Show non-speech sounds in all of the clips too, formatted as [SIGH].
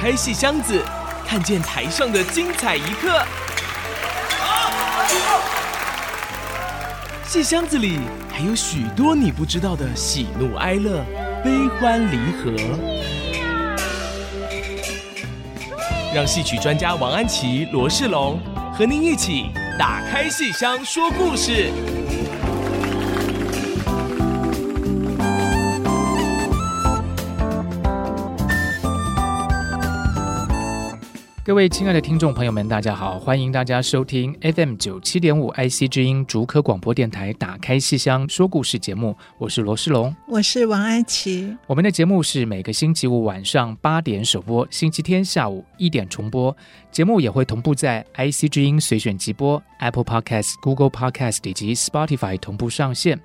开戏箱子，看见台上的精彩一刻。戏箱子里还有许多你不知道的喜怒哀乐、悲欢离合。让戏曲专家王安琪、罗世龙和您一起打开戏箱说故事。各位亲爱的听众朋友们，大家好！欢迎大家收听 FM 九七点五 IC 之音竹科广播电台《打开戏箱说故事》节目，我是罗世龙，我是王安琪。我们的节目是每个星期五晚上八点首播，星期天下午一点重播。节目也会同步在 IC 之音随选即播、Apple Podcast、Google Podcast 以及 Spotify 同步上线。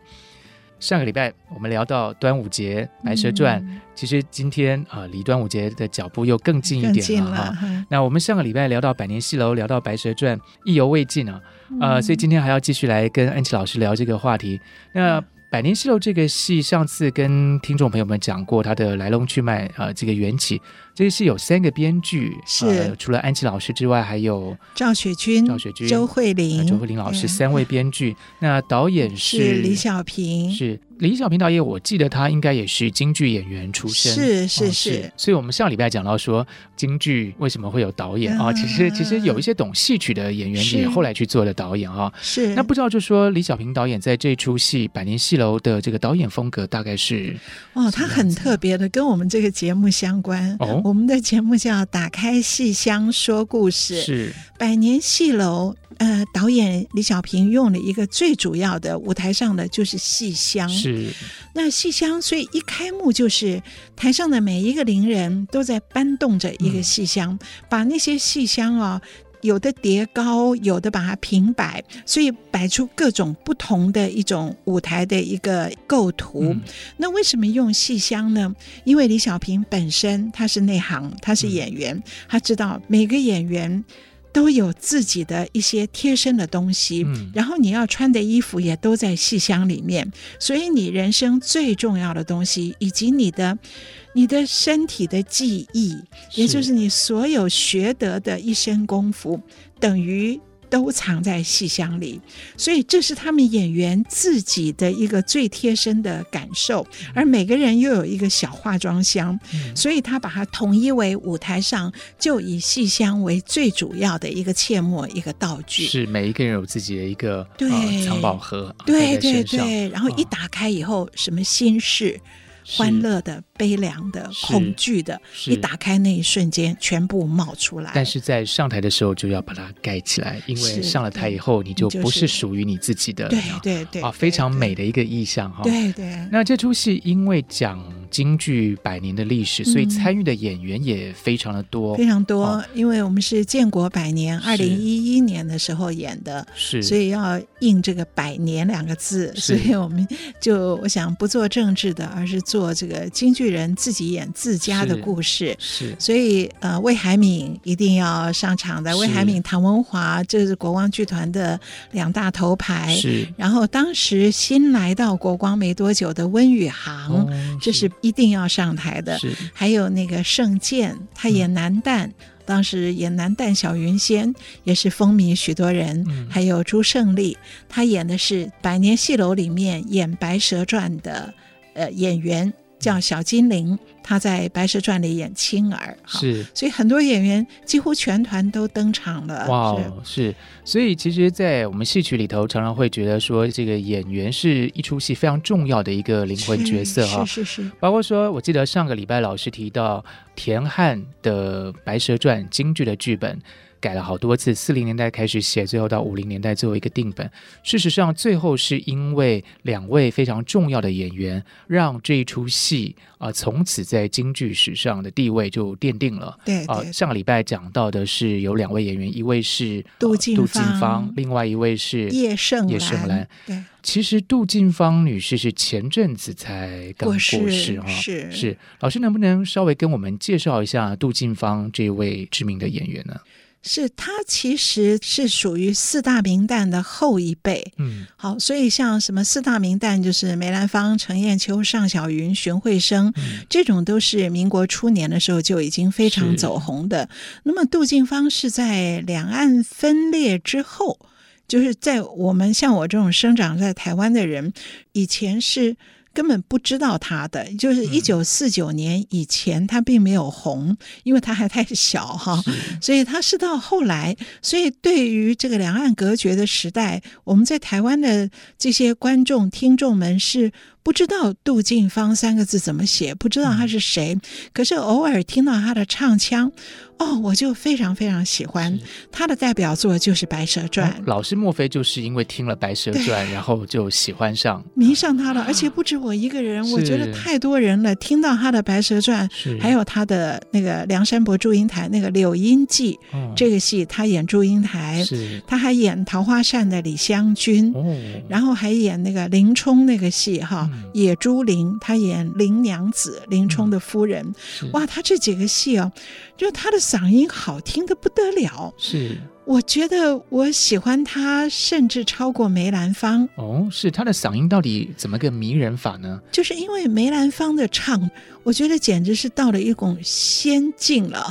上个礼拜我们聊到端午节《白蛇传》，嗯，其实今天啊，呃，离端午节的脚步又更近一点了哈，哦。那我们上个礼拜聊到百年戏楼，聊到《白蛇传》，意犹未尽啊，呃，所以今天还要继续来跟安琪老师聊这个话题。那百年戏楼这个戏，上次跟听众朋友们讲过它的来龙去脉啊，呃，这个缘起。这是有三个编剧，是、呃、除了安琪老师之外，还有赵雪君、赵雪君、周慧玲、周慧玲老师三位编剧。那导演是，是李小平，是李小平导演。我记得他应该也是京剧演员出身，是是是，哦、是。所以我们上礼拜讲到说，京剧为什么会有导演啊、嗯哦？其实其实有一些懂戏曲的演员也后来去做了导演啊。是。那不知道就说李小平导演在这出戏《百年戏楼》的这个导演风格大概是？哦，他很特别的，跟我们这个节目相关。哦，我们的节目叫《打开戏箱说故事》，是百年戏楼。呃，导演李小平用了一个最主要的舞台上的就是戏箱，是那戏箱，所以一开幕就是台上的每一个伶人都在搬动着一个戏箱，嗯、把那些戏箱啊。有的叠高，有的把它平摆，所以摆出各种不同的一种舞台的一个构图。嗯、那为什么用戏箱呢？因为李小平本身他是内行，他是演员，嗯、他知道每个演员都有自己的一些贴身的东西，嗯、然后你要穿的衣服也都在戏箱里面，所以你人生最重要的东西以及你的。你的身体的记忆，也就是你所有学得的一身功夫，等于都藏在戏箱里。所以这是他们演员自己的一个最贴身的感受。而每个人又有一个小化妆箱，嗯、所以他把它统一为舞台上就以戏箱为最主要的一个切末，一个道具。是每一个人有自己的一个对、呃、藏宝盒，对对对。然后一打开以后，哦、什么心事？欢乐的、悲凉的、恐惧的，一打开那一瞬间，全部冒出来。但是在上台的时候就要把它盖起来，因为上了台以后，你就不是属于你自己的。对对对，啊，非常美的一个意象哈。对对。那这出戏因为讲京剧百年的历史，所以参与的演员也非常的多，非常多。因为我们是建国百年，二零一一年的时候演的，是，所以要印这个“百年”两个字，所以我们就我想不做政治的，而是做。做这个京剧人自己演自家的故事，是，是所以呃，魏海敏一定要上场的。魏海敏、唐文华，这是国光剧团的两大头牌。是，然后当时新来到国光没多久的温宇航，哦、这是一定要上台的。还有那个盛剑，他演南旦，嗯、当时演南旦小云仙也是风靡许多人。嗯、还有朱胜利，他演的是百年戏楼里面演白蛇传的。呃，演员叫小金玲，她在《白蛇传》里演青儿，是，所以很多演员几乎全团都登场了。哇，是，是，所以其实，在我们戏曲里头，常常会觉得说，这个演员是一出戏非常重要的一个灵魂角色哈。是是是，包括说，我记得上个礼拜老师提到田汉的《白蛇传》京剧的剧本。改了好多次，四零年代开始写，最后到五零年代最后一个定本。事实上，最后是因为两位非常重要的演员，让这一出戏啊、呃，从此在京剧史上的地位就奠定了。对，啊，上个礼拜讲到的是有两位演员，一位是杜近芳，杜近芳，另外一位是叶盛叶盛兰。对，其实杜近芳女士是前阵子才刚过世啊，是是。老师能不能稍微跟我们介绍一下杜近芳这位知名的演员呢？是他其实是属于四大名旦的后一辈。嗯，好，所以像什么四大名旦，就是梅兰芳、程砚秋、尚小云、荀慧生，嗯、这种都是民国初年的时候就已经非常走红的。那么杜近芳是在两岸分裂之后，就是在我们像我这种生长在台湾的人，以前是。根本不知道他的，就是一九四九年以前，他并没有红，嗯、因为他还太小哈，所以他是到后来，所以对于这个两岸隔绝的时代，我们在台湾的这些观众听众们是。不知道杜近芳三个字怎么写，不知道他是谁，嗯、可是偶尔听到他的唱腔，哦，我就非常非常喜欢。他的代表作就是《白蛇传》。哦，老师莫非就是因为听了《白蛇传》，然后就喜欢上、迷上他了？而且不止我一个人，我觉得太多人了。听到他的《白蛇传》，还有他的那个《梁山伯祝英台》那个《柳荫记》哦、这个戏，他演祝英台，他还演桃花扇的李香君，哦、然后还演那个林冲那个戏哈。野猪林，他演林娘子，林冲的夫人。嗯、哇，他这几个戏哦，就他的嗓音好听的不得了。是。我觉得我喜欢他，甚至超过梅兰芳。哦，是他的嗓音到底怎么个迷人法呢？就是因为梅兰芳的唱，我觉得简直是到了一种仙境了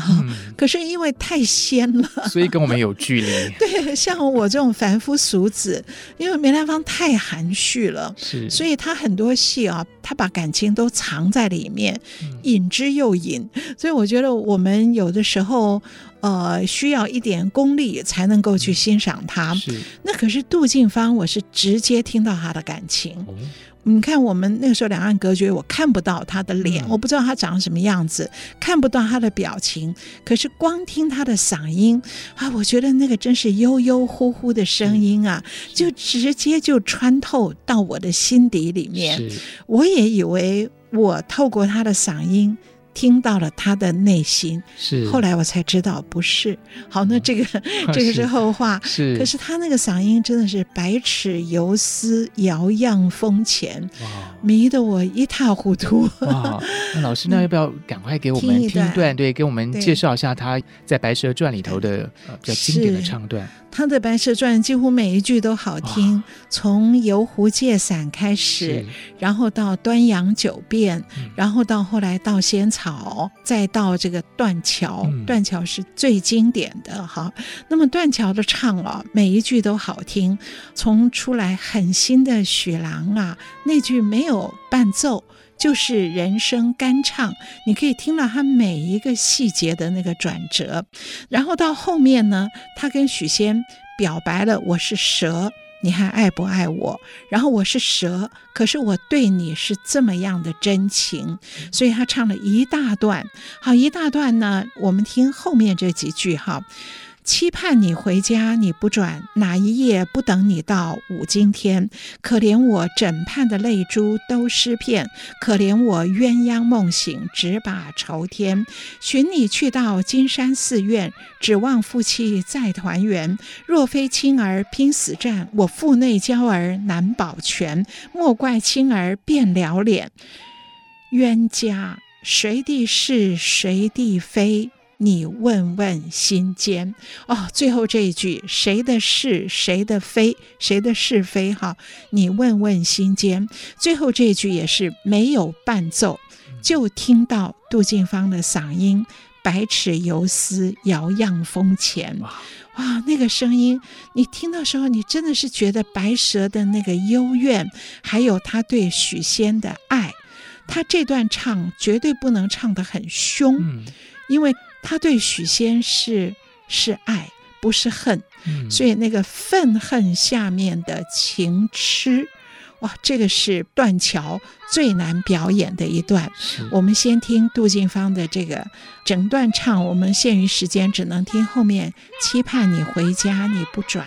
可是因为太仙了，所以跟我们有距离。[LAUGHS] 对，像我这种凡夫俗子，因为梅兰芳太含蓄了，是，所以他很多戏啊，他把感情都藏在里面，隐之又隐。所以我觉得我们有的时候。呃，需要一点功力才能够去欣赏他。是，那可是杜近芳，我是直接听到他的感情。哦、你看，我们那个时候两岸隔绝，我看不到他的脸，嗯、我不知道他长什么样子，看不到他的表情。可是光听他的嗓音啊，我觉得那个真是悠悠乎乎的声音啊，就直接就穿透到我的心底里面。我也以为我透过他的嗓音。听到了他的内心，是。后来我才知道不是。好，那这个、嗯、[LAUGHS] 这个是后话。是，可是他那个嗓音真的是百尺游丝，摇漾风前，哇迷得我一塌糊涂。哇，那老师，那要不要赶快给我们听一段？段对，给我们介绍一下他在《白蛇传》里头的比较经典的唱段。他的《白蛇传》几乎每一句都好听，从游湖借伞开始，然后到端阳九变，然后到后来到仙草，再到这个断桥，断桥是最经典的哈。那么断桥的唱啊，每一句都好听，从出来狠心的许郎啊，那句没有伴奏。就是人声干唱，你可以听到他每一个细节的那个转折，然后到后面呢，他跟许仙表白了：“我是蛇，你还爱不爱我？”然后我是蛇，可是我对你是这么样的真情，所以他唱了一大段。好，一大段呢，我们听后面这几句哈。期盼你回家，你不转，哪一夜不等你到五更天？可怜我枕畔的泪珠都湿片，可怜我鸳鸯梦醒，只把愁添。寻你去到金山寺院，指望夫妻再团圆。若非青儿拼死战，我腹内娇儿难保全。莫怪青儿变了脸，冤家谁的是谁的非？你问问心间哦，最后这一句谁的是谁的非，谁的是非哈？你问问心间，最后这一句也是没有伴奏，就听到杜近芳的嗓音，百尺游丝，摇漾风前。哇，那个声音，你听到时候，你真的是觉得白蛇的那个幽怨，还有他对许仙的爱。他这段唱绝对不能唱得很凶，嗯、因为。他对许仙是是爱，不是恨，嗯、所以那个愤恨下面的情痴，哇，这个是断桥最难表演的一段。我们先听杜近芳的这个整段唱，我们限于时间，只能听后面。期盼你回家，你不转。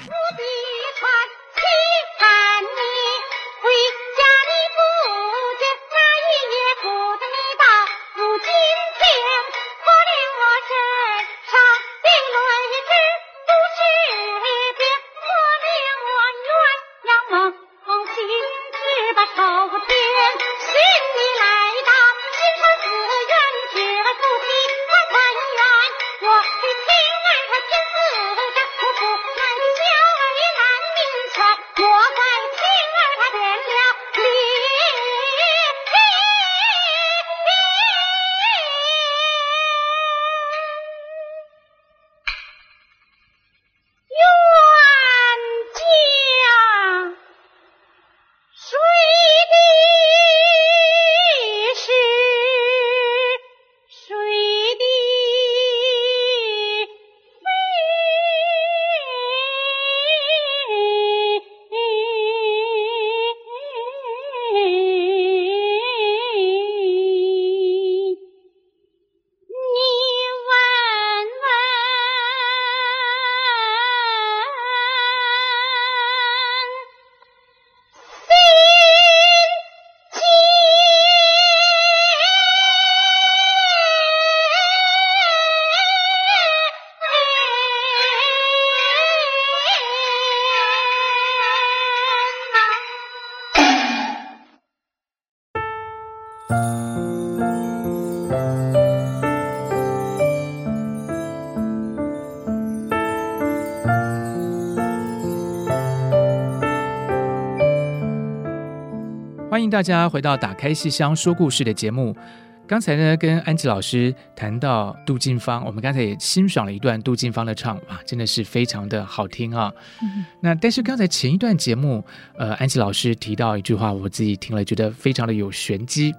大家回到《打开戏箱说故事》的节目。刚才呢，跟安琪老师谈到杜近芳，我们刚才也欣赏了一段杜近芳的唱，哇，真的是非常的好听啊。嗯、那但是刚才前一段节目，呃，安琪老师提到一句话，我自己听了觉得非常的有玄机。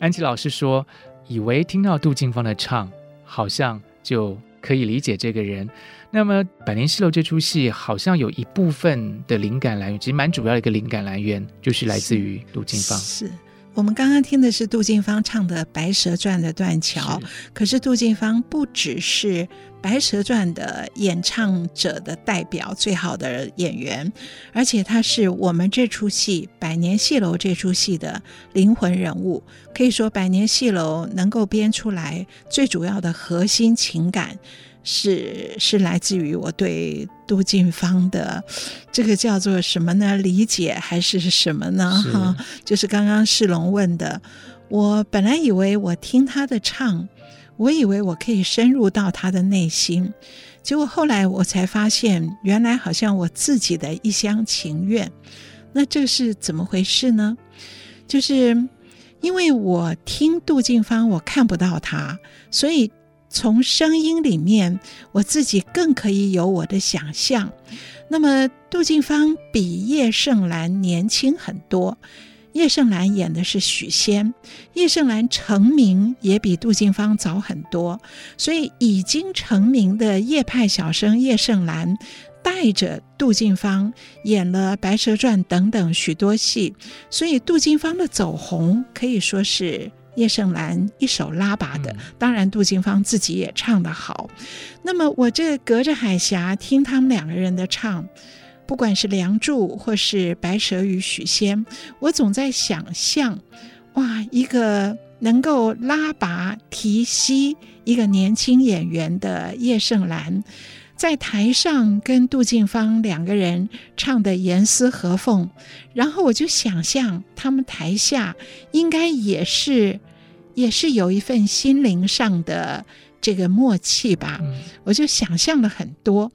安琪老师说，以为听到杜近芳的唱，好像就可以理解这个人。那么《百年戏楼》这出戏，好像有一部分的灵感来源，其实蛮主要的一个灵感来源，就是来自于杜近芳。是。是我们刚刚听的是杜近芳唱的《白蛇传》的断桥，是可是杜近芳不只是《白蛇传》的演唱者的代表，最好的演员，而且他是我们这出戏《百年戏楼》这出戏的灵魂人物。可以说，《百年戏楼》能够编出来最主要的核心情感。是是来自于我对杜近芳的这个叫做什么呢？理解还是什么呢？哈是，就是刚刚世龙问的。我本来以为我听他的唱，我以为我可以深入到他的内心，结果后来我才发现，原来好像我自己的一厢情愿。那这是怎么回事呢？就是因为我听杜近芳，我看不到他，所以。从声音里面，我自己更可以有我的想象。那么，杜近芳比叶盛兰年轻很多。叶盛兰演的是许仙，叶盛兰成名也比杜近芳早很多。所以，已经成名的叶派小生叶盛兰带着杜近芳演了《白蛇传》等等许多戏，所以杜近芳的走红可以说是。叶盛兰一手拉拔的，当然杜近芳自己也唱得好。那么我这隔着海峡听他们两个人的唱，不管是《梁祝》或是《白蛇与许仙》，我总在想象，哇，一个能够拉拔提膝一个年轻演员的叶盛兰，在台上跟杜近芳两个人唱的严丝合缝，然后我就想象他们台下应该也是。也是有一份心灵上的这个默契吧，嗯、我就想象了很多，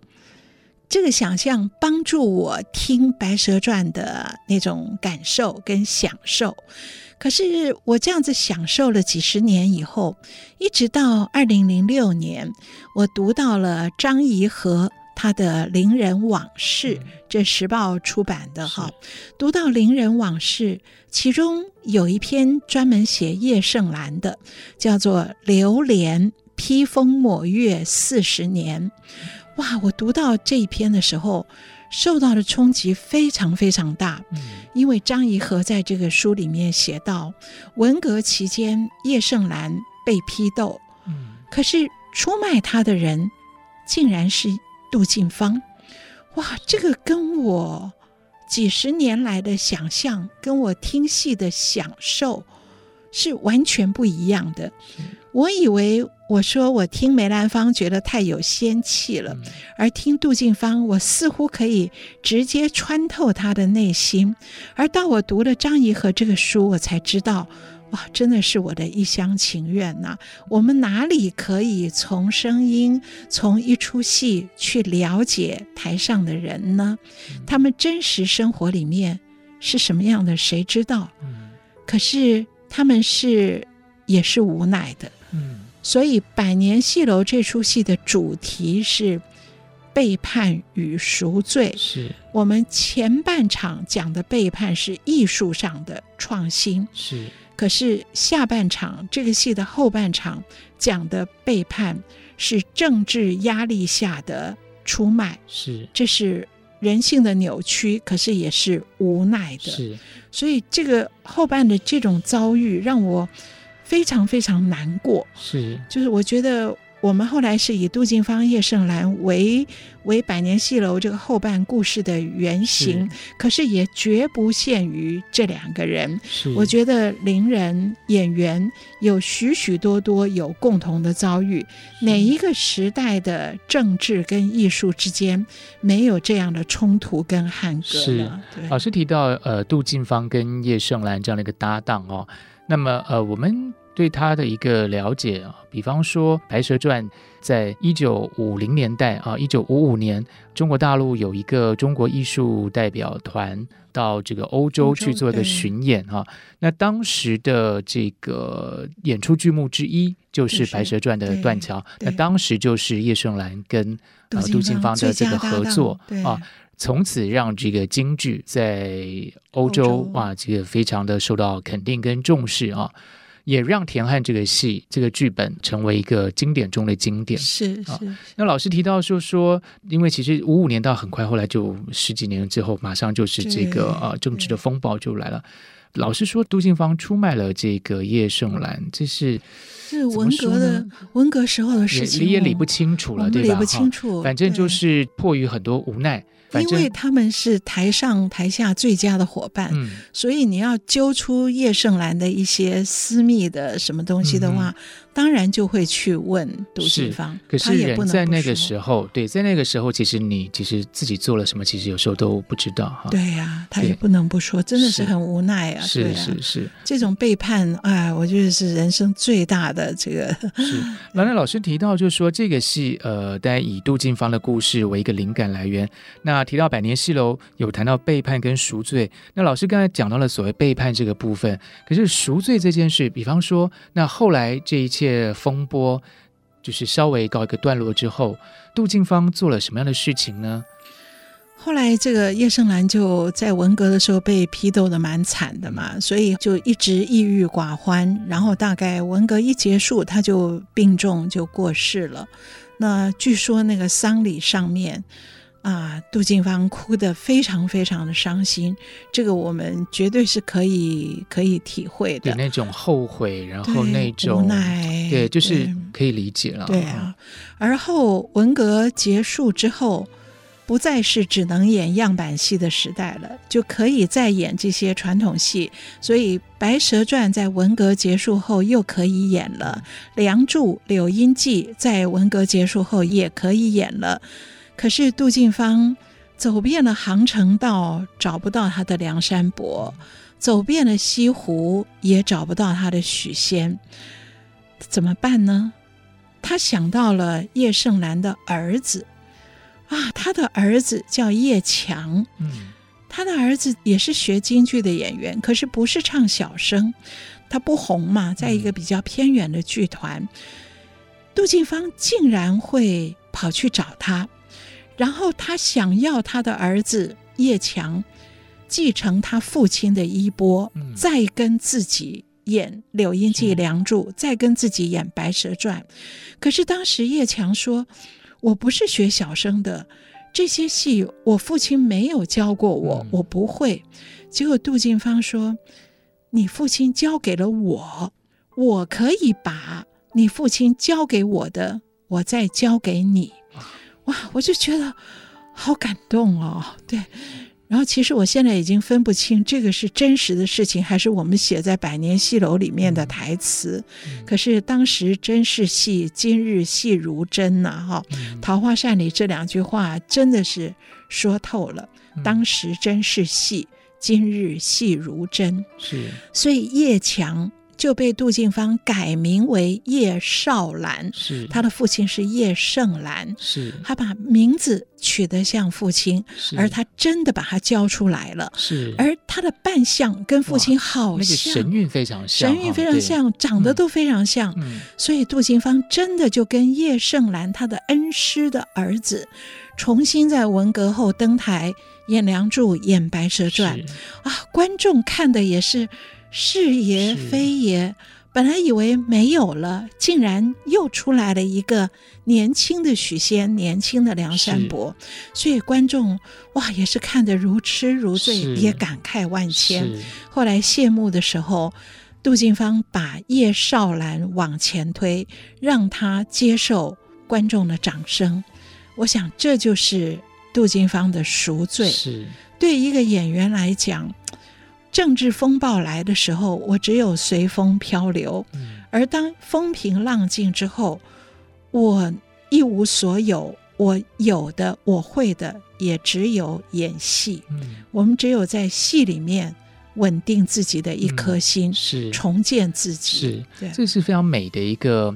这个想象帮助我听《白蛇传》的那种感受跟享受。可是我这样子享受了几十年以后，一直到二零零六年，我读到了张颐和。他的《伶人往事》，这时报出版的哈，读到《伶人往事》，其中有一篇专门写叶盛兰的，叫做《流连披风抹月四十年》。哇，我读到这一篇的时候，受到的冲击非常非常大，嗯、因为张颐和在这个书里面写到，文革期间叶盛兰被批斗，嗯、可是出卖他的人竟然是。杜近芳，哇，这个跟我几十年来的想象，跟我听戏的享受是完全不一样的。我以为我说我听梅兰芳觉得太有仙气了，而听杜近芳，我似乎可以直接穿透他的内心。而到我读了张颐和这个书，我才知道。哇，真的是我的一厢情愿呐！我们哪里可以从声音、从一出戏去了解台上的人呢？他们真实生活里面是什么样的，谁知道？可是他们是也是无奈的。嗯，所以《百年戏楼》这出戏的主题是背叛与赎罪。是我们前半场讲的背叛是艺术上的创新。是。可是下半场这个戏的后半场讲的背叛是政治压力下的出卖，是这是人性的扭曲，可是也是无奈的。是，所以这个后半的这种遭遇让我非常非常难过。是，就是我觉得。我们后来是以杜近芳、叶盛兰为为百年戏楼这个后半故事的原型，是可是也绝不限于这两个人。我觉得伶人演员有许许多多有共同的遭遇，是哪一个时代的政治跟艺术之间没有这样的冲突跟汉格呢？老师提到呃，杜近芳跟叶盛兰这样的一个搭档哦，那么呃，我们。对他的一个了解啊，比方说《白蛇传》在一九五零年代啊，一九五五年，中国大陆有一个中国艺术代表团到这个欧洲去做一个巡演啊。那当时的这个演出剧目之一就是《白蛇传》的断桥，那当时就是叶盛兰跟呃杜近芳的这个合作啊。从此让这个京剧在欧洲啊，这个非常的受到肯定跟重视啊，也让田汉这个戏这个剧本成为一个经典中的经典。是是。那老师提到说说，因为其实五五年到很快，后来就十几年之后，马上就是这个呃政治的风暴就来了。老师说，杜近芳出卖了这个叶盛兰，这是是文革的文革时候的事情，理也理不清楚了，对吧？理不清楚，反正就是迫于很多无奈。因为他们是台上台下最佳的伙伴，嗯、所以你要揪出叶盛兰的一些私密的什么东西的话。嗯当然就会去问杜近芳，可是人在那个时候，对，在那个时候，其实你其实自己做了什么，其实有时候都不知道哈。对呀、啊，他也不能不说，真的是很无奈啊。是啊是是，这种背叛，哎，我觉得是人生最大的这个。是，兰 [LAUGHS] 兰老师提到，就是说这个戏，呃，大家以杜近芳的故事为一个灵感来源。那提到百年戏楼，有谈到背叛跟赎罪。那老师刚才讲到了所谓背叛这个部分，可是赎罪这件事，比方说，那后来这一切。风波就是稍微告一个段落之后，杜近芳做了什么样的事情呢？后来这个叶盛兰就在文革的时候被批斗得蛮惨的嘛，所以就一直抑郁寡欢。然后大概文革一结束，他就病重就过世了。那据说那个丧礼上面。啊，杜近芳哭得非常非常的伤心，这个我们绝对是可以可以体会的。那种后悔，然后那种无奈，对，就是可以理解了。对啊，而后文革结束之后，不再是只能演样板戏的时代了，就可以再演这些传统戏。所以《白蛇传》在文革结束后又可以演了，《梁祝》《柳荫记》在文革结束后也可以演了。可是杜近芳走遍了杭城道，找不到他的梁山伯；走遍了西湖，也找不到他的许仙。怎么办呢？他想到了叶盛兰的儿子啊，他的儿子叫叶强。嗯，他的儿子也是学京剧的演员，可是不是唱小生，他不红嘛，在一个比较偏远的剧团。杜近芳竟然会跑去找他。然后他想要他的儿子叶强继承他父亲的衣钵，嗯、再跟自己演《柳荫记》《梁祝》，再跟自己演《白蛇传》。可是当时叶强说：“我不是学小生的，这些戏我父亲没有教过我，嗯、我不会。”结果杜近芳说：“你父亲教给了我，我可以把你父亲教给我的，我再教给你。”哇，我就觉得好感动哦。对，然后其实我现在已经分不清这个是真实的事情，还是我们写在百年戏楼里面的台词。嗯、可是当时真是戏，今日戏如真呐、啊！哈、嗯，桃花扇里这两句话真的是说透了。嗯、当时真是戏，今日戏如真。是，所以叶强。就被杜近芳改名为叶少兰，是。他的父亲是叶盛兰，是。他把名字取得像父亲，而他真的把他教出来了，是。而他的扮相跟父亲好像，那个神韵非常像，神韵非常像，对。长得都非常像，嗯、所以杜近芳真的就跟叶盛兰他的恩师的儿子，重新在文革后登台演《梁祝》演《白蛇传》啊，观众看的也是。是也非也，本来以为没有了，竟然又出来了一个年轻的许仙，年轻的梁山伯，所以观众哇也是看得如痴如醉，也感慨万千。后来谢幕的时候，杜近芳把叶少兰往前推，让他接受观众的掌声。我想这就是杜近芳的赎罪。是对一个演员来讲。政治风暴来的时候，我只有随风漂流；嗯、而当风平浪静之后，我一无所有。我有的，我会的，也只有演戏。嗯、我们只有在戏里面稳定自己的一颗心，嗯、是重建自己。是，对，这是非常美的一个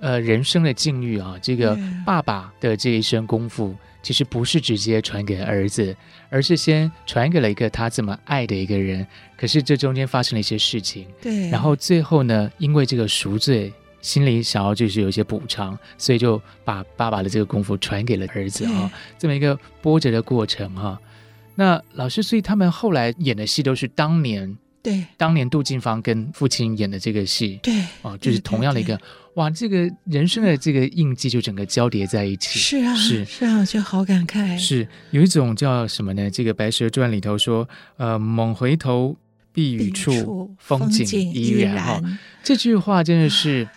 呃人生的境遇啊。这个爸爸的这一身功夫，其实不是直接传给儿子，而是先传给了一个他这么爱的一个人。可是这中间发生了一些事情，对，然后最后呢，因为这个赎罪。心里想要就是有一些补偿，所以就把爸爸的这个功夫传给了儿子啊，这么一个波折的过程哈。那老师，所以他们后来演的戏都是当年对当年杜近芳跟父亲演的这个戏，对哦，就是同样的一个哇，这个人生的这个印记就整个交叠在一起。是啊，是是啊，就好感慨。是有一种叫什么呢？这个《白蛇传》里头说，呃，猛回头避雨处，风景依然哈。这句话真的是。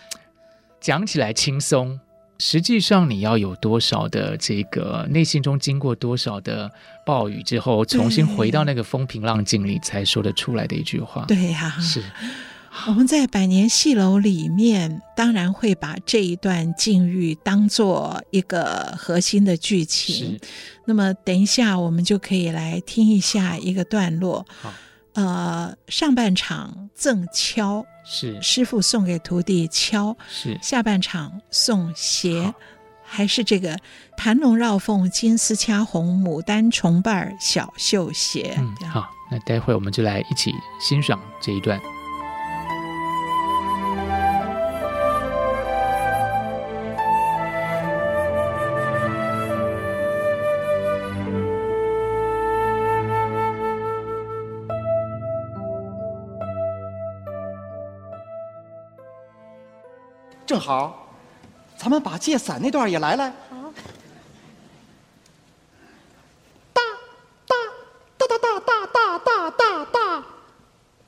讲起来轻松，实际上你要有多少的这个内心中经过多少的暴雨之后，重新回到那个风平浪静里，才说得出来的一句话。对呀、啊，是我们在百年戏楼里面，当然会把这一段境遇当做一个核心的剧情。那么等一下，我们就可以来听一下一个段落。好，呃，上半场赠敲。是师傅送给徒弟敲，是下半场送鞋，还是这个盘龙绕凤、金丝掐红、牡丹重瓣小绣鞋。嗯，好，那待会我们就来一起欣赏这一段。正好，咱们把借伞那段也来来。好。大大大大大大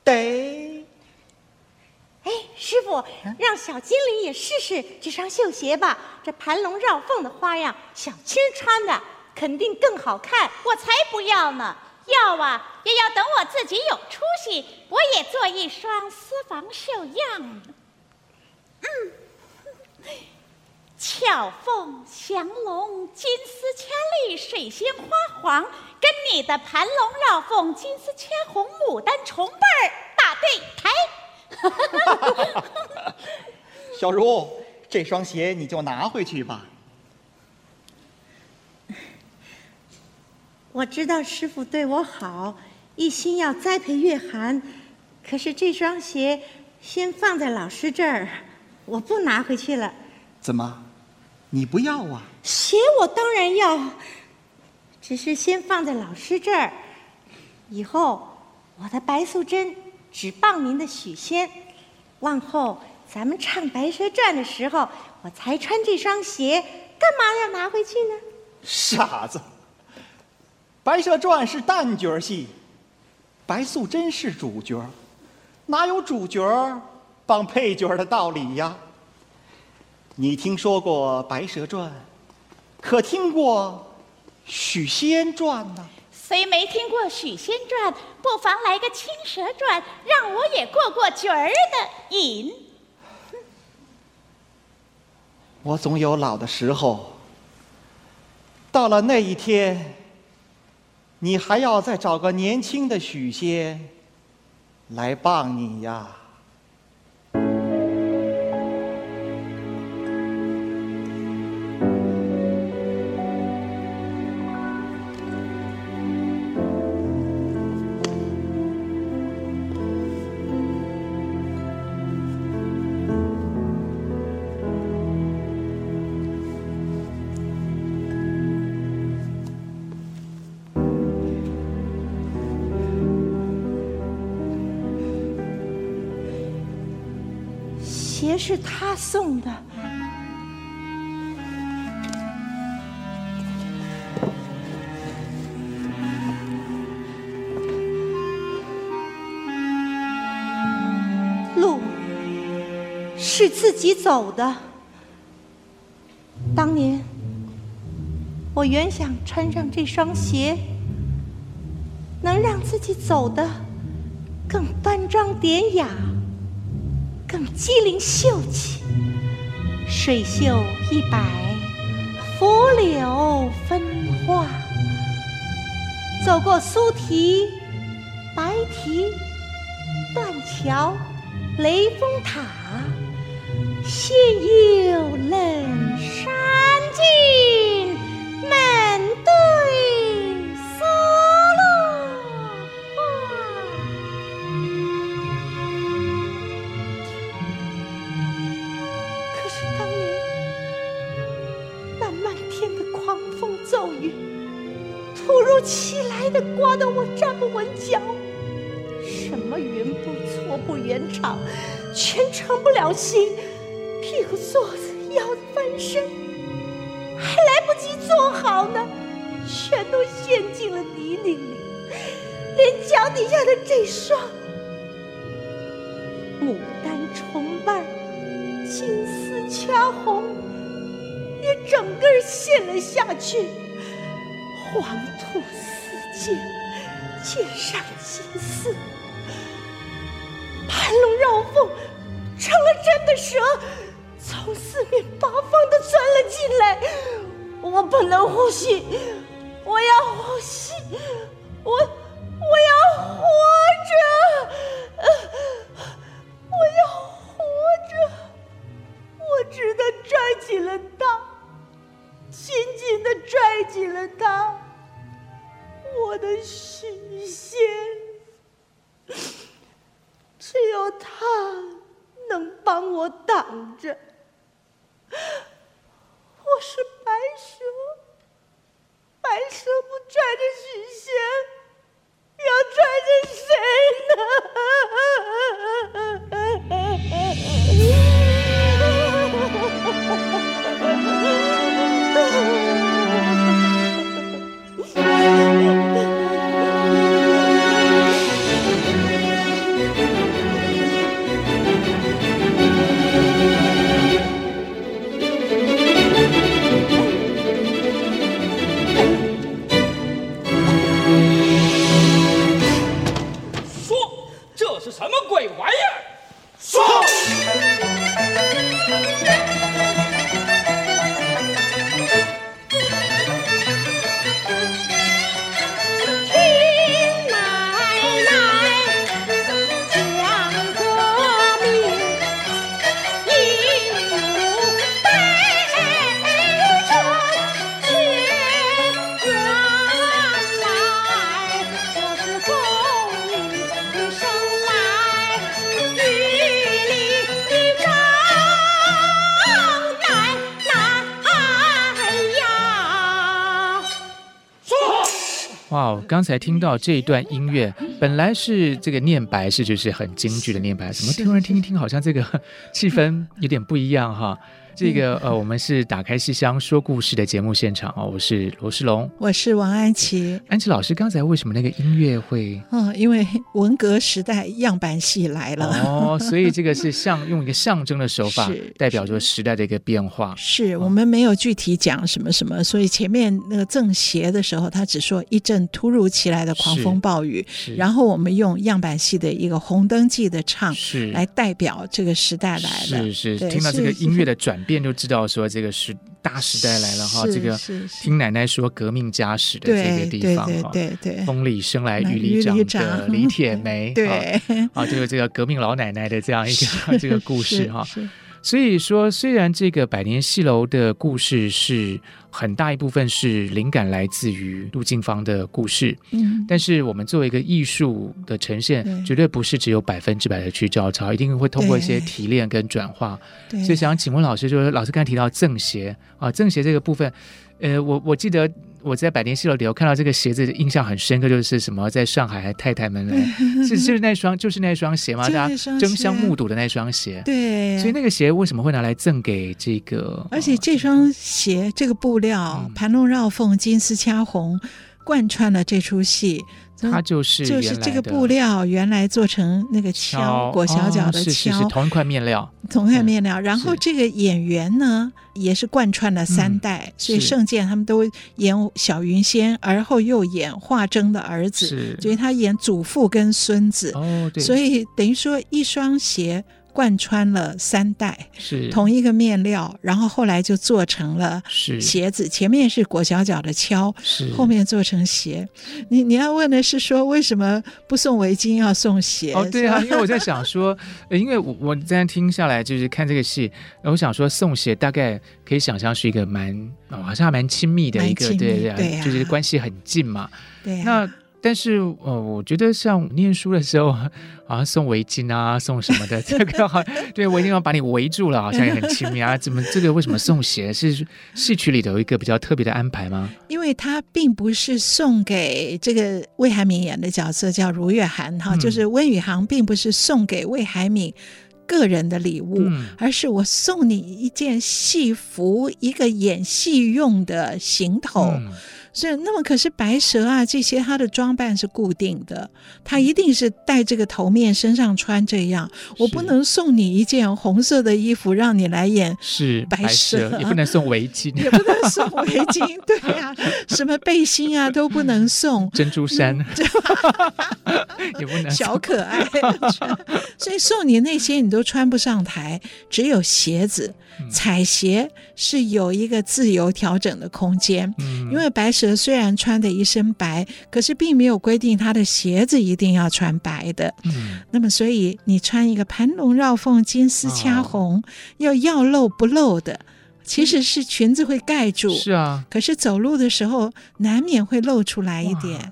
得。哎，师傅，让小精灵也试试这双绣鞋吧。这盘龙绕凤的花样，小青穿的肯定更好看。我才不要呢！要啊，也要等我自己有出息，我也做一双私房绣样。嗯。巧凤祥龙，金丝掐绿，水仙花黄，跟你的盘龙绕凤，金丝千红，牡丹重瓣儿打对台。小茹，这双鞋你就拿回去吧。我知道师傅对我好，一心要栽培月涵，可是这双鞋先放在老师这儿，我不拿回去了。怎么？你不要啊？鞋我当然要，只是先放在老师这儿。以后我的白素贞只傍您的许仙，往后咱们唱《白蛇传》的时候，我才穿这双鞋。干嘛要拿回去呢？傻子，《白蛇传》是旦角戏，白素贞是主角，哪有主角帮配角的道理呀？你听说过《白蛇传》，可听过《许仙传》呢？虽没听过《许仙传》，不妨来个《青蛇传》，让我也过过角儿的瘾。我总有老的时候，到了那一天，你还要再找个年轻的许仙来傍你呀。是他送的。路是自己走的。当年我原想穿上这双鞋，能让自己走得更端庄典雅。更机灵秀气，水袖一摆，拂柳分花。走过苏堤、白堤、断桥、雷峰塔，鲜有冷脚。什么云步错步圆场，全成不了形，屁股坐子，腰翻身，还来不及坐好呢，全都陷进了泥泞里，连脚底下的这双牡丹重瓣、金丝掐红，也整个陷了下去，黄土四溅，天上金丝。盘龙绕凤，成了真的蛇，从四面八方的钻了进来。我不能呼吸，我要呼吸，我我挡着。我是白蛇，白蛇不拽着许仙，要拽着谁呢鬼娃。刚才听到这一段音乐，本来是这个念白，是就是很京剧的念白，怎么突然听一听，好像这个 [LAUGHS] 气氛有点不一样哈。这个呃，我们是打开戏箱说故事的节目现场啊，我是罗世龙，我是王安琪。安琪老师，刚才为什么那个音乐会？嗯，因为文革时代样板戏来了哦，所以这个是象用一个象征的手法，代表着时代的一个变化。是，是我们没有具体讲什么什么，所以前面那个正邪的时候，他只说一阵突如其来的狂风暴雨，然后我们用样板戏的一个红灯记的唱，是来代表这个时代来了。是是，听到这个音乐的转。便就知道说这个是大时代来了哈，这个听奶奶说革命家史的这个地方哈，对对对，风里生来雨里长的李铁梅，[LAUGHS] 对啊，这个这个革命老奶奶的这样一个 [LAUGHS] 这个故事哈。所以说，虽然这个百年戏楼的故事是很大一部分是灵感来自于陆静芳的故事，嗯，但是我们作为一个艺术的呈现，绝对不是只有百分之百的去照抄，一定会通过一些提炼跟转化。所以想请问老师，就是老师刚才提到正邪啊，正邪这个部分，呃，我我记得。我在百年戏楼里头看到这个鞋子，印象很深刻，就是什么在上海太太们来，[LAUGHS] 是就是那双就是那双鞋吗？大家争相目睹的那双鞋。对，所以那个鞋为什么会拿来赠给这个？而且这双鞋这个布料，盘龙绕凤，金丝掐红，贯穿了这出戏。它就是就是这个布料，原来做成那个敲裹小脚的敲，是是是同一块面料，同一块面料。然后这个演员呢，也是贯穿了三代，所以圣剑他们都演小云仙，而后又演华筝的儿子，所以他演祖父跟孙子。哦，对，所以等于说一双鞋。贯穿了三代，是同一个面料，然后后来就做成了是鞋子，前面是裹小脚的敲，是后面做成鞋。你你要问的是说，为什么不送围巾要送鞋？哦，对啊，因为我在想说，[LAUGHS] 呃因为我我这样听下来，就是看这个戏，我想说送鞋大概可以想象是一个蛮，哦、好像蛮亲密的一个，对对对啊就是关系很近嘛。对啊，那但是呃，我觉得像念书的时候，好像送围巾啊，送什么的，这个好，对我一定要把你围住了，好像也很亲密啊。怎么这个为什么送鞋？是戏曲里头有一个比较特别的安排吗？因为它并不是送给这个魏海敏演的角色叫如月涵哈，嗯就是温宇航并不是送给魏海敏个人的礼物，嗯而是我送你一件戏服，一个演戏用的行头。嗯所以，那么可是白蛇啊，这些她的装扮是固定的，她一定是戴这个头面，身上穿这样。我不能送你一件红色的衣服让你来演，是白蛇也不能送围巾，也不能送围巾，[LAUGHS] [LAUGHS] 对呀、什么背心啊都不能送，珍珠衫。[LAUGHS] 也不能小可爱。所以送你那些你都穿不上台，只有鞋子，彩鞋是有一个自由调整的空间，嗯。因为白蛇。虽然穿的一身白，可是并没有规定他的鞋子一定要穿白的。嗯那么，所以你穿一个盘龙绕凤、金丝掐红，要要露不露的，其实是裙子会盖住。是啊，可是走路的时候难免会露出来一点，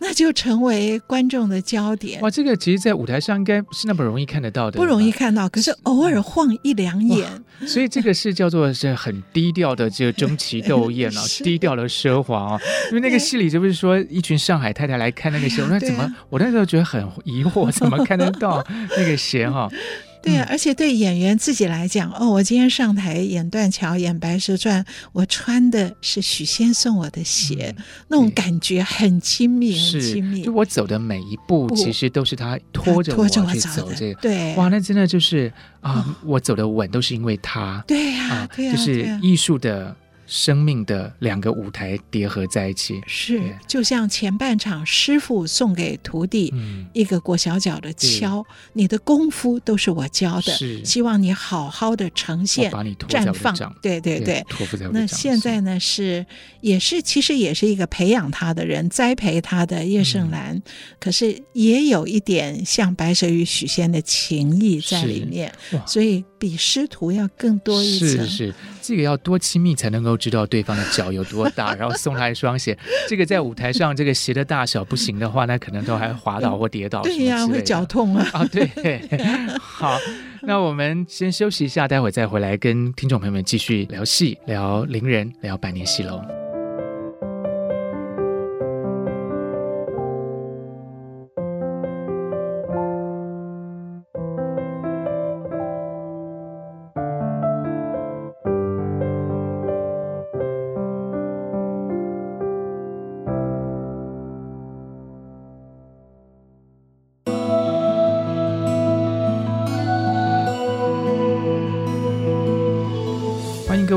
[LAUGHS] 那就成为观众的焦点。哇，这个其实，在舞台上应该不是那么容易看得到的，不容易看到，可是偶尔晃一两眼。所以这个是叫做是很低调的这个争奇斗艳啊，[LAUGHS] 低调的奢华哦。因为那个戏里就不是说一群上海太太来看那个鞋，那怎么、啊、我那时候觉得很疑惑，[LAUGHS] 怎么看得到那个鞋哈、哦？对啊，而且对演员自己来讲，哦，我今天上台演断桥、演白蛇传，我穿的是许仙送我的鞋，嗯、那种感觉很亲密，很亲密。就我走的每一步，其实都是他拖着我去走这个。对，哇，那真的就是啊、呃，我走的稳都是因为他。对呀、就是艺术的。生命的两个舞台叠合在一起，是就像前半场师傅送给徒弟一个裹小脚的敲，你的功夫都是我教的，希望你好好的呈现，把你绽放。对对对，对那现在呢是也是其实也是一个培养他的人，栽培他的叶盛兰，嗯、可是也有一点像白蛇与许仙的情谊在里面，所以比师徒要更多一层。是是，这个要多亲密才能够。知道对方的脚有多大，然后送他一双鞋。这个在舞台上，这个鞋的大小不行的话，那可能都还滑倒或跌倒。对呀，会脚痛啊！啊，对。好，那我们先休息一下，待会再回来跟听众朋友们继续聊戏、聊伶人、聊百年戏楼。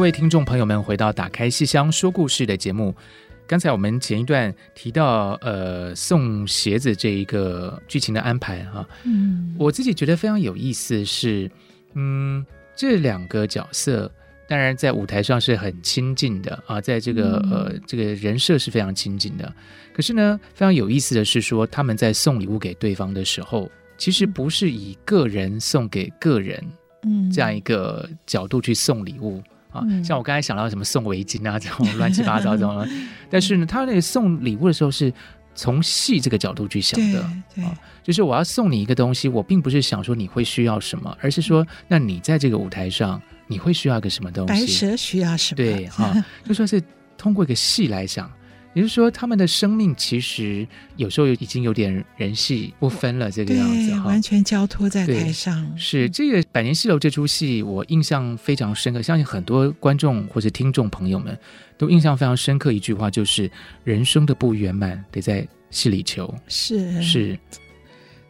位听众朋友们，回到《打开戏箱说故事》的节目。刚才我们前一段提到，呃，送鞋子这一个剧情的安排哈，嗯，我自己觉得非常有意思是，嗯，这两个角色当然在舞台上是很亲近的啊，在这个呃这个人设是非常亲近的。可是呢，非常有意思的是说，他们在送礼物给对方的时候，其实不是以个人送给个人，嗯，这样一个角度去送礼物。啊，像我刚才想到什么送围巾啊，这种乱七八糟这种，[LAUGHS] 但是呢，他那个送礼物的时候是从戏这个角度去想的，啊，就是我要送你一个东西，我并不是想说你会需要什么，而是说，那你在这个舞台上你会需要一个什么东西？白蛇需要什么？对，哈，就说是通过一个戏来想。也就是说，他们的生命其实有时候已经有点人戏不分了，这个样子哈，完全交托在台上。是这个《百年戏楼》这出戏，我印象非常深刻，相信很多观众或者听众朋友们都印象非常深刻。一句话就是：人生的不圆满，得在戏里求。是是。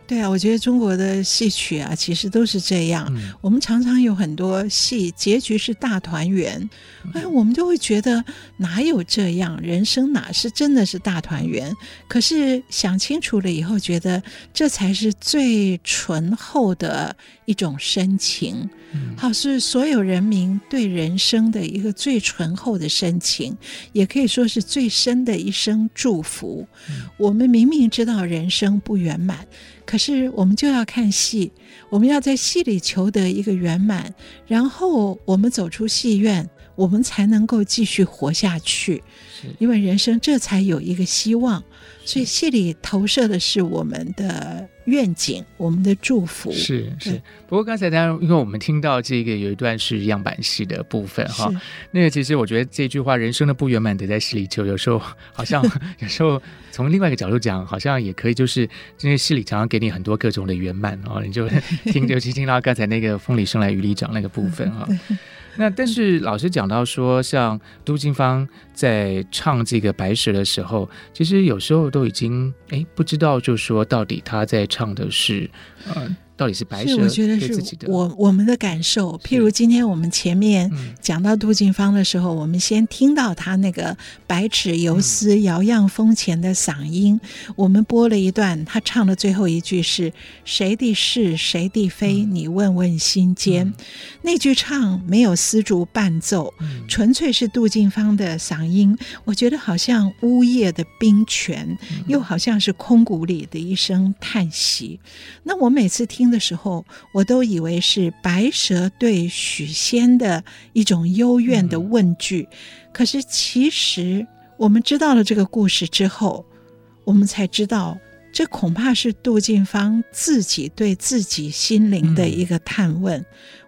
对啊，我觉得中国的戏曲啊，其实都是这样。嗯、我们常常有很多戏结局是大团圆，哎、嗯，我们就会觉得哪有这样？人生哪是真的是大团圆？可是想清楚了以后，觉得这才是最醇厚的一种深情。嗯、好，是所有人民对人生的一个最醇厚的深情，也可以说是最深的一声祝福。嗯、我们明明知道人生不圆满。可是我们就要看戏，我们要在戏里求得一个圆满，然后我们走出戏院，我们才能够继续活下去。因为人生这才有一个希望。所以戏里投射的是我们的愿景，我们的祝福。是是。不过刚才当然，因为我们听到这个有一段是样板戏的部分哈，是那个其实我觉得这句话“人生的不圆满得在戏里求”，[LAUGHS] 有时候好像有时候从另外一个角度讲，好像也可以，就是因为戏里常常给你很多各种的圆满哦，你就听，尤其听到刚才那个“风里生来雨里长”那个部分哈。那但是老师讲到说，像杜金芳在唱这个《白蛇》的时候，其实有时候都已经哎不知道，就说到底他在唱的是呃。到底是白蛇，我觉得是我我们的感受。譬如今天我们前面讲到杜近芳的时候，我们先听到他那个百尺游丝、摇漾风前的嗓音。我们播了一段，他唱的最后一句是“谁的是谁的非，你问问心间”。那句唱没有丝竹伴奏，纯粹是杜近芳的嗓音。我觉得好像呜咽的冰泉，又好像是空谷里的一声叹息。那我每次听。听的时候，我都以为是白蛇对许仙的一种幽怨的问句。嗯、可是，其实我们知道了这个故事之后，我们才知道，这恐怕是杜近芳自己对自己心灵的一个探问。嗯、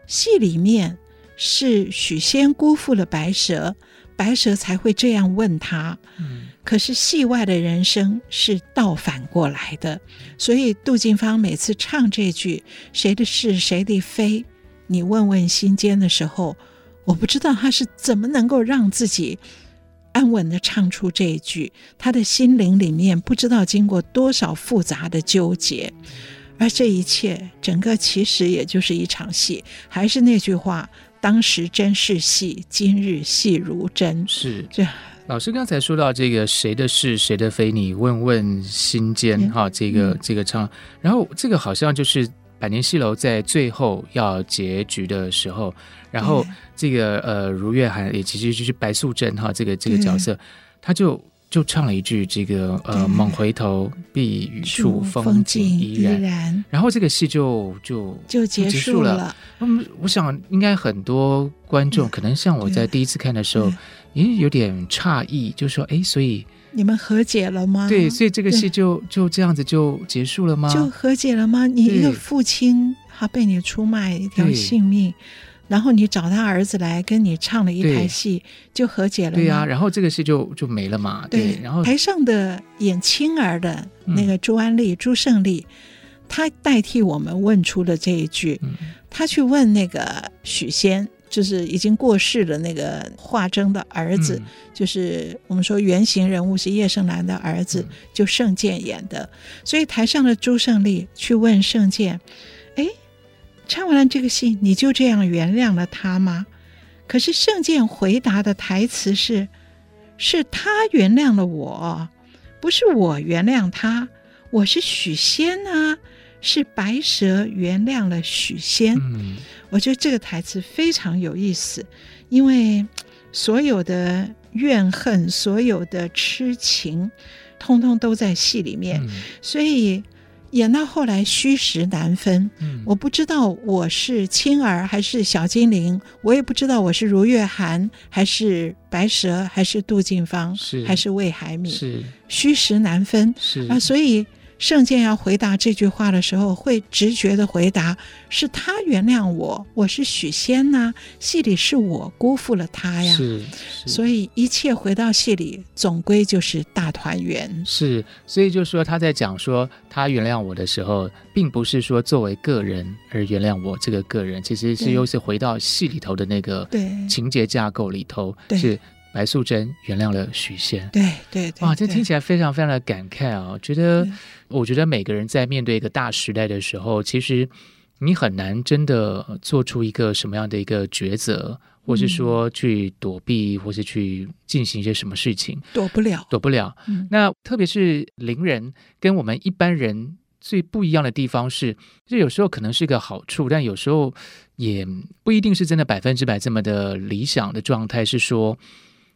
戏里面是许仙辜负了白蛇，白蛇才会这样问他。嗯可是戏外的人生是倒反过来的，所以杜近芳每次唱这句“谁的是谁的非，你问问心间”的时候，我不知道他是怎么能够让自己安稳地唱出这一句，他的心灵里面不知道经过多少复杂的纠结，而这一切整个其实也就是一场戏，还是那句话：当时真是戏，今日戏如真。是这。老师刚才说到这个谁的是谁的非，你问问心间哈，这个这个唱，然后这个好像就是百年戏楼在最后要结局的时候，然后这个呃如月涵也其实就是白素贞哈，这个这个角色，他就就唱了一句这个呃猛回头，避雨处风景依然，然。后这个戏就就就结束了。嗯，我想应该很多观众可能像我在第一次看的时候。也有点诧异，就说：“哎，所以你们和解了吗？对，所以这个戏就就这样子就结束了吗？就和解了吗？你一个父亲，他被你出卖一条性命，然后你找他儿子来跟你唱了一台戏，就和解了吗？对呀、啊，然后这个戏就就没了嘛。对，对然后台上的演青儿的那个朱安丽、嗯、朱胜利，他代替我们问出了这一句，嗯、他去问那个许仙。”就是已经过世的那个华筝的儿子，嗯、就是我们说原型人物是叶盛兰的儿子，嗯、就盛剑演的。所以台上的朱胜利去问盛剑：“哎，唱完了这个戏，你就这样原谅了他吗？”可是盛剑回答的台词是：“是他原谅了我，不是我原谅他。我是许仙啊，是白蛇原谅了许仙。嗯”我觉得这个台词非常有意思，因为所有的怨恨、所有的痴情，通通都在戏里面，嗯、所以演到后来虚实难分。嗯、我不知道我是青儿还是小精灵，我也不知道我是如月涵还是白蛇还是杜近芳是。还是魏海敏，是。虚实难分。是。啊，所以。盛鉴要回答这句话的时候，会直觉的回答：“是他原谅我，我是许仙呐、啊，戏里是我辜负了他呀。”是，是，所以一切回到戏里，总归就是大团圆。是，所以就说他在讲说他原谅我的时候，并不是说作为个人而原谅我这个个人，其实是又是回到戏里头的那个情节架构里头，是。白素贞原谅了许仙。对对对，哇，这听起来非常非常的感慨啊！觉得，我觉得每个人在面对一个大时代的时候，其实你很难真的做出一个什么样的一个抉择，或是说去躲避，或是去进行一些什么事情，躲不了，躲不了。嗯那特别是灵人跟我们一般人最不一样的地方是，就有时候可能是一个好处，但有时候也不一定是真的百分之百这么的理想的状态。是说，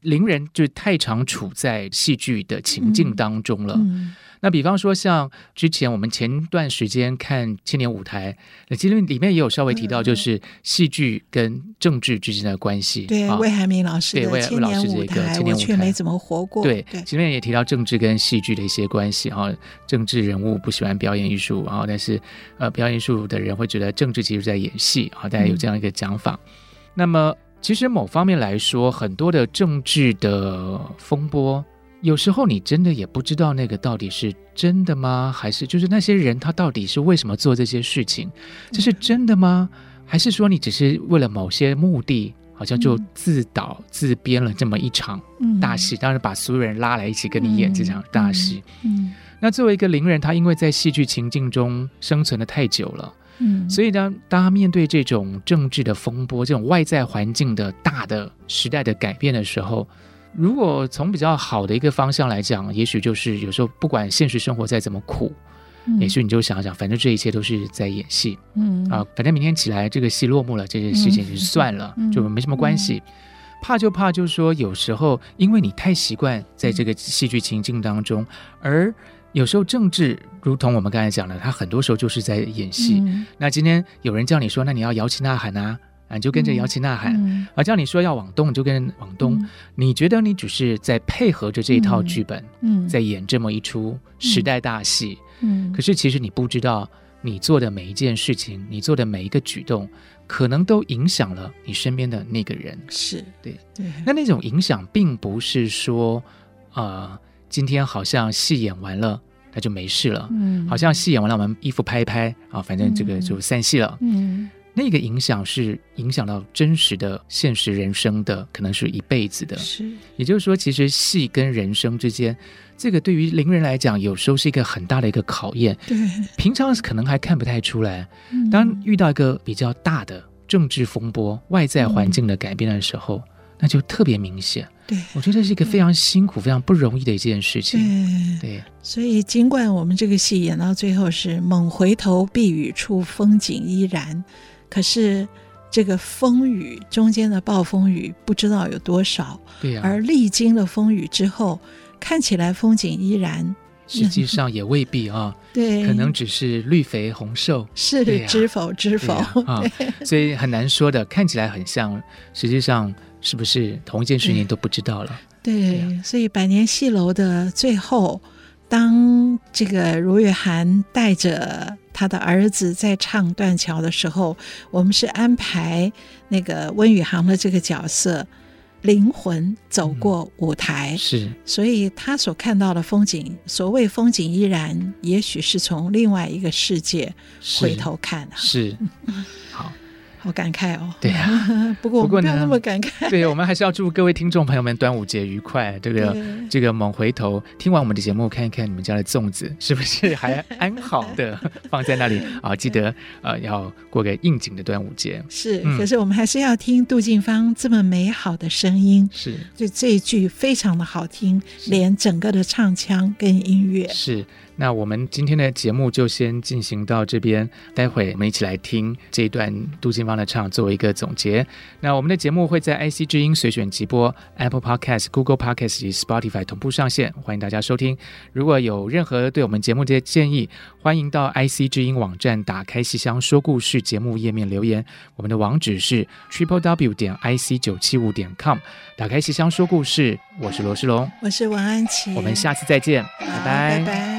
灵人就太常处在戏剧的情境当中了。嗯那比方说，像之前我们前段时间看青年舞台，那其实里面也有稍微提到，就是戏剧跟政治之间的关系。对，啊魏海明老师的对魏青年舞魏老师这个台，青年舞台我却没怎么活过。对，前面也提到政治跟戏剧的一些关系哈，政治人物不喜欢表演艺术，然后但是呃，表演艺术的人会觉得政治其实在演戏啊，大家有这样一个讲法。嗯、那么，其实某方面来说，很多的政治的风波。有时候你真的也不知道那个到底是真的吗？还是就是那些人他到底是为什么做这些事情？这是真的吗？还是说你只是为了某些目的，好像就自导自编了这么一场大戏？当然把所有人拉来一起跟你演这场大戏。嗯，那作为一个灵人，他因为在戏剧情境中生存的太久了，嗯，所以呢，当他面对这种政治的风波、这种外在环境的大的时代的改变的时候。如果从比较好的一个方向来讲，也许就是有时候不管现实生活再怎么苦，嗯、也许你就想想，反正这一切都是在演戏，嗯。啊，反正明天起来这个戏落幕了，这件事情就算了，嗯、就没什么关系。嗯、怕就怕就是说，有时候因为你太习惯在这个戏剧情境当中，而有时候政治，如同我们刚才讲的，他很多时候就是在演戏。嗯、那今天有人叫你说，那你要摇旗呐喊啊。啊，你就跟着摇旗呐喊，嗯、啊，叫你说要往东，你就跟着往东。嗯、你觉得你只是在配合着这一套剧本，嗯，在演这么一出时代大戏，嗯，可是其实你不知道，你做的每一件事情，你做的每一个举动，可能都影响了你身边的那个人。是对，对。那那种影响，并不是说，呃，今天好像戏演完了，他就没事了，嗯，好像戏演完了，我们衣服拍一拍啊，反正这个就散戏了，嗯。嗯那个影响是影响到真实的现实人生的，可能是一辈子的。是，也就是说，其实戏跟人生之间，这个对于灵人来讲，有时候是一个很大的一个考验。对，平常可能还看不太出来，当遇到一个比较大的政治风波、外在环境的改变的时候，嗯、那就特别明显。对，我觉得这是一个非常辛苦、非常不容易的一件事情。对，对。所以，尽管我们这个戏演到最后是猛回头，避雨处风景依然，可是。这个风雨中间的暴风雨不知道有多少，对呀、啊。而历经了风雨之后，看起来风景依然，实际上也未必啊。[LAUGHS] 对，可能只是绿肥红瘦，是、啊、知否知否啊？所以很难说的，看起来很像，实际上是不是同一件事情都不知道了。对，所以百年戏楼的最后，当这个卢月涵带着。他的儿子在唱断桥的时候，我们是安排那个温宇航的这个角色灵魂走过舞台，嗯、是，所以他所看到的风景，所谓风景依然，也许是从另外一个世界回头看啊，是。是 [LAUGHS] 好感慨哦！对呀、啊，[LAUGHS] 不过不过不要那么感慨。对，我们还是要祝各位听众朋友们端午节愉快。这个这个猛回头听完我们的节目，看一看你们家的粽子是不是还安好的 [LAUGHS] 放在那里啊？记得呃要过个应景的端午节。是，可是我们还是要听杜近芳这么美好的声音。是，就这一句非常的好听，连整个的唱腔跟音乐是。那我们今天的节目就先进行到这边，待会我们一起来听这一段杜金芳的唱，作为一个总结。那我们的节目会在 IC 之音随选直播、Apple Podcast、Google Podcast 及 Spotify 同步上线，欢迎大家收听。如果有任何对我们节目的建议，欢迎到 IC 之音网站打开西厢说故事节目页面留言。我们的网址是 triple w 点 ic 九七五点 com。打开西厢说故事，我是罗世龙，我是王安琪，我们下次再见，拜拜。拜拜。